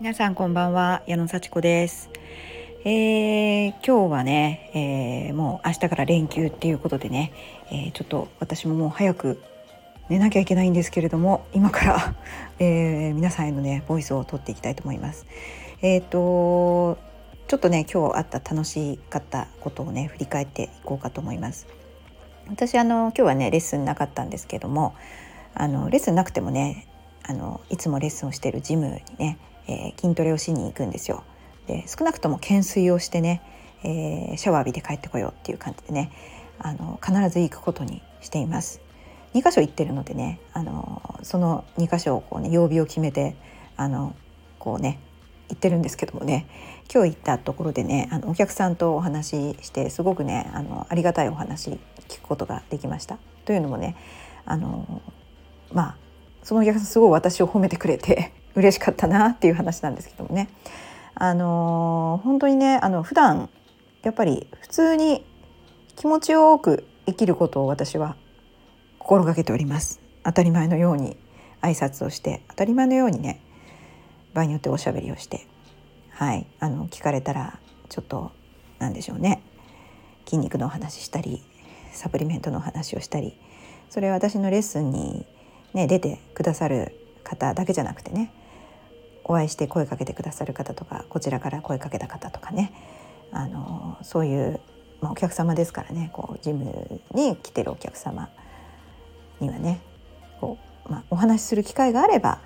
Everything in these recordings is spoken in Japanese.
皆さんこんばんは矢野幸子です、えー、今日はね、えー、もう明日から連休っていうことでね、えー、ちょっと私ももう早く寝なきゃいけないんですけれども今から、え皆さんへのねボイスを取っていきたいと思います。えっ、とちょっとね今日あった楽しかったことをね振り返っていこうかと思います。私あの今日はねレッスンなかったんですけどもあのレッスンなくてもねあのいつもレッスンをしてるジムにねえー、筋トレをしに行くんですよ。で少なくとも懸垂をしてね、えー、シャワー浴びて帰ってこようっていう感じでねあの必ず行くことにしています。2箇所行ってるのでねあのその2箇所をこうね曜日を決めてあのこうね行ってるんですけどもね今日行ったところでねあのお客さんとお話ししてすごくねあのありがたいお話聞くことができました。というのもねあのまあそのお客さんすごい私を褒めてくれて嬉しかったなっていう話なんですけどもね。あの本当にねあの普段やっぱり普通に気持ちよく生きることを私は心がけております。当たり前のように挨拶をして当たり前のようにね場合によっておしゃべりをしてはいあの聞かれたらちょっと何でしょうね筋肉のお話したりサプリメントのお話をしたりそれは私のレッスンに、ね、出てくださる方だけじゃなくてねお会いして声かけてくださる方とかこちらから声かけた方とかね。あのそういう、まあ、お客様ですからね。こうジムに来てるお客様にはねこう、まあ、お話しする機会があれば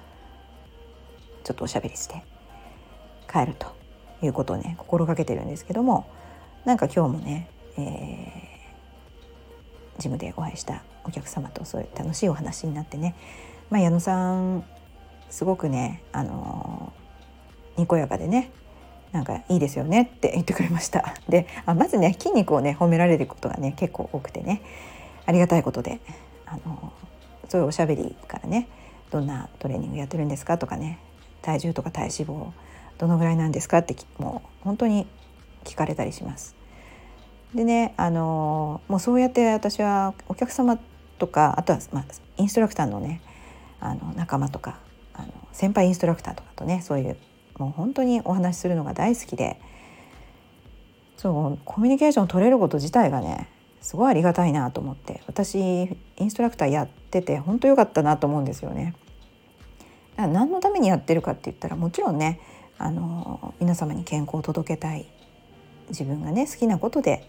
ちょっとおしゃべりして帰るということをね心がけてるんですけどもなんか今日もね、えー、ジムでお会いしたお客様とそういう楽しいお話になってね、まあ、矢野さんすごくねあのにこやかでねなんかいいですよねって言ってくれましたであまずね筋肉をね褒められることがね結構多くてねありがたいことであのそういうおしゃべりからねどんなトレーニングやってるんですかとかね体重とか体脂肪どのぐらいなんですかってもう本当に聞かれたりします。でねあのもうそうやって私はお客様とかあとは、まあ、インストラクターのねあの仲間とかあの先輩インストラクターとかとねそういうもう本当にお話しするのが大好きでそうコミュニケーション取れること自体がねすごいありがたいなと思って私インストラクターやってて本当良かったなと思うんですよね。だから何のためにやってるかって言ったらもちろんねあの皆様に健康を届けたい自分がね好きなことで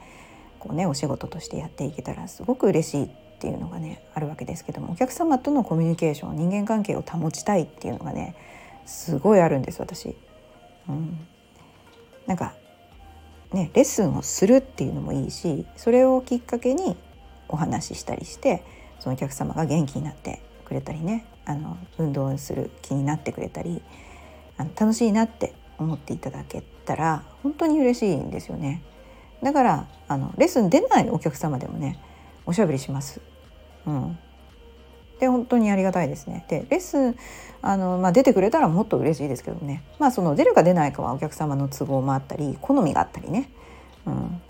こうねお仕事としてやっていけたらすごく嬉しいっていうのがねあるわけですけどもお客様とのコミュニケーション人間関係を保ちたいっていうのがねすごいあるんです私。うん、なんかねレッスンをするっていうのもいいしそれをきっかけにお話ししたりしてそのお客様が元気になってくれたりねあの運動する気になってくれたりあの楽しいなって思っていただけたら本当に嬉しいんですよね。だからあのレッスン出ないお客様でもねおしゃべりします。うん、で本当にありがたいですね。でレッスンあの、まあ、出てくれたらもっと嬉しいですけどね、まあ、その出るか出ないかはお客様の都合もあったり好みがあったりね、うん、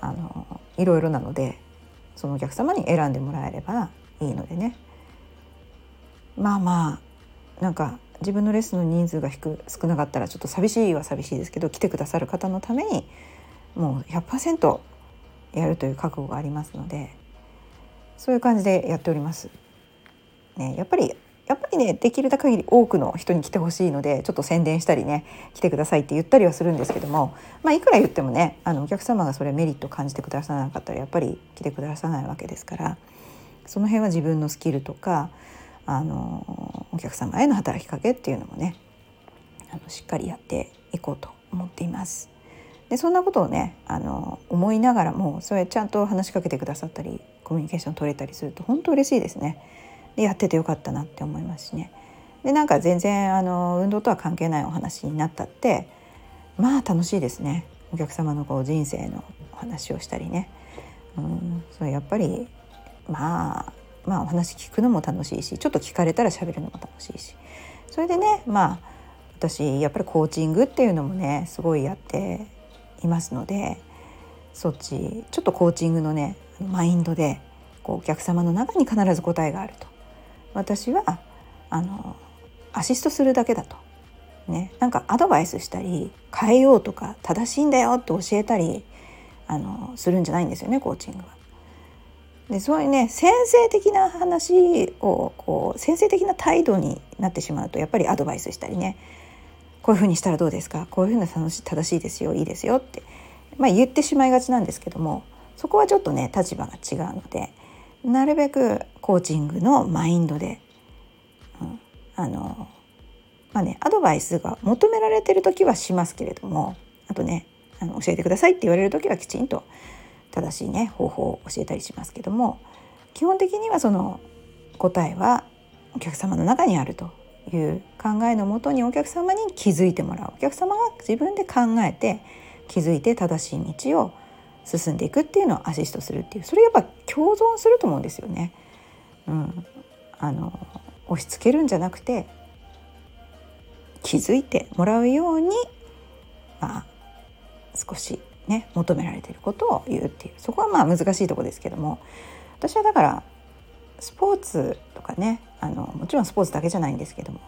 あのいろいろなのでそのお客様に選んでもらえればいいのでねまあまあなんか自分のレッスンの人数が低少なかったらちょっと寂しいは寂しいですけど来てくださる方のためにもう100%やるという覚悟がありますのでそういう感じでやっております。ね、やっぱりやっぱりねできる限り多くの人に来てほしいのでちょっと宣伝したりね来てくださいって言ったりはするんですけども、まあ、いくら言ってもねあのお客様がそれメリットを感じてくださらなかったらやっぱり来てくださらないわけですからその辺は自分のスキルとかあのお客様への働きかけっていうのもねあのしっかりやっていこうと思っています。でそんなことをねあの思いながらもそれちゃんと話しかけてくださったりコミュニケーション取れたりすると本当嬉しいですね。でやっててよかったなって思いますしね。でなんか全然あの運動とは関係ないお話になったってまあ楽しいですねお客様のこう人生のお話をしたりね。うん、それやっぱりまあまあお話聞くのも楽しいしちょっと聞かれたら喋るのも楽しいしそれでねまあ私やっぱりコーチングっていうのもねすごいやっていますのでそっちちょっとコーチングのねマインドでこうお客様の中に必ず答えがあると私はあのアシストするだけだと。ね、なんかアドバイスしたり変えようとか正しいんだよって教えたりあのするんじゃないんですよねコーチングは。でそういうね先生的な話をこう先生的な態度になってしまうとやっぱりアドバイスしたりね。こういうふうにしたらどうですか？こういうふうな正しいですよいいですよって、まあ、言ってしまいがちなんですけどもそこはちょっとね立場が違うのでなるべくコーチングのマインドで、うん、あのまあねアドバイスが求められてる時はしますけれどもあとねあの教えてくださいって言われる時はきちんと正しいね方法を教えたりしますけども基本的にはその答えはお客様の中にあるという考えのもとにお客様に気づいてもらう。お客様が自分で考えて気づいて正しい道を進んでいくっていうのをアシストするっていうそれやっぱ共存すると思うんですよね。うん、あの押し付けるんじゃなくて気づいてもらうように、まあ、少しね求められていることを言うっていう。そこはまあ難しいとこですけども。私はだからスポーツとかねあのもちろんスポーツだけじゃないんですけども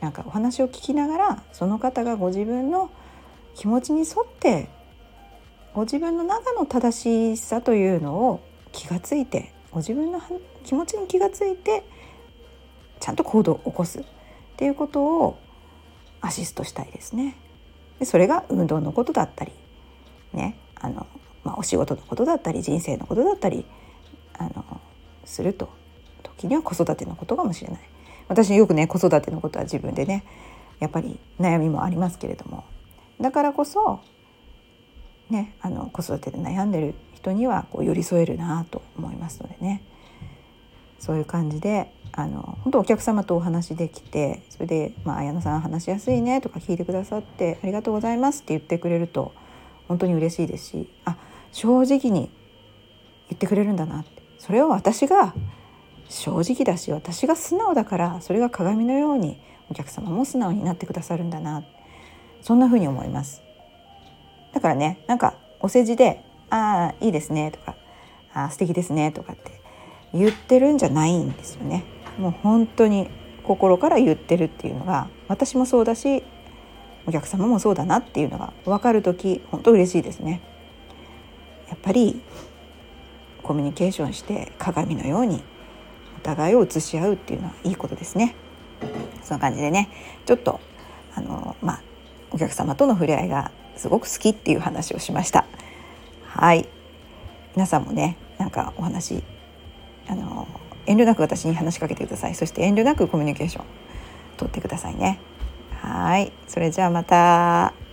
なんかお話を聞きながらその方がご自分の気持ちに沿ってご自分の中の正しさというのを気がついてご自分の気持ちに気がついてちゃんと行動を起こすっていうことをアシストしたいですね。でそれが運動のことだったりねあの、まあ、お仕事のことだったり人生のことだったりあのすると時には子育てのことかもしれない。私よくね子育てのことは自分でねやっぱり悩みもありますけれどもだからこそねあの子育てで悩んでる人にはこう寄り添えるなと思いますのでね。そういう感じであの本当お客様とお話できてそれで「まあ、綾乃さん話しやすいね」とか聞いてくださって「ありがとうございます」って言ってくれると本当に嬉しいですしあ正直に言ってくれるんだなって。それを私が正直だし私が素直だからそれが鏡のようにお客様も素直になってくださるんだなそんな風に思います。だからねなんかお世辞で「ああいいですね」とか「あ素敵ですね」とかって言ってるんじゃないんですよね。もう本当に心から言ってるっていうのが私もそうだしお客様もそうだなっていうのが分かる時本当嬉しいですね。やっぱりコミュニケーションして鏡のようにお互いを映し合うっていうのはいいことですね。そんな感じでねちょっとあのまあお客様との触れ合いがすごく好きっていう話をしました。はい。皆さんもねなんかお話あの遠慮なく私に話しかけてください。そして遠慮なくコミュニケーション取ってくださいね。はい。それじゃあまた。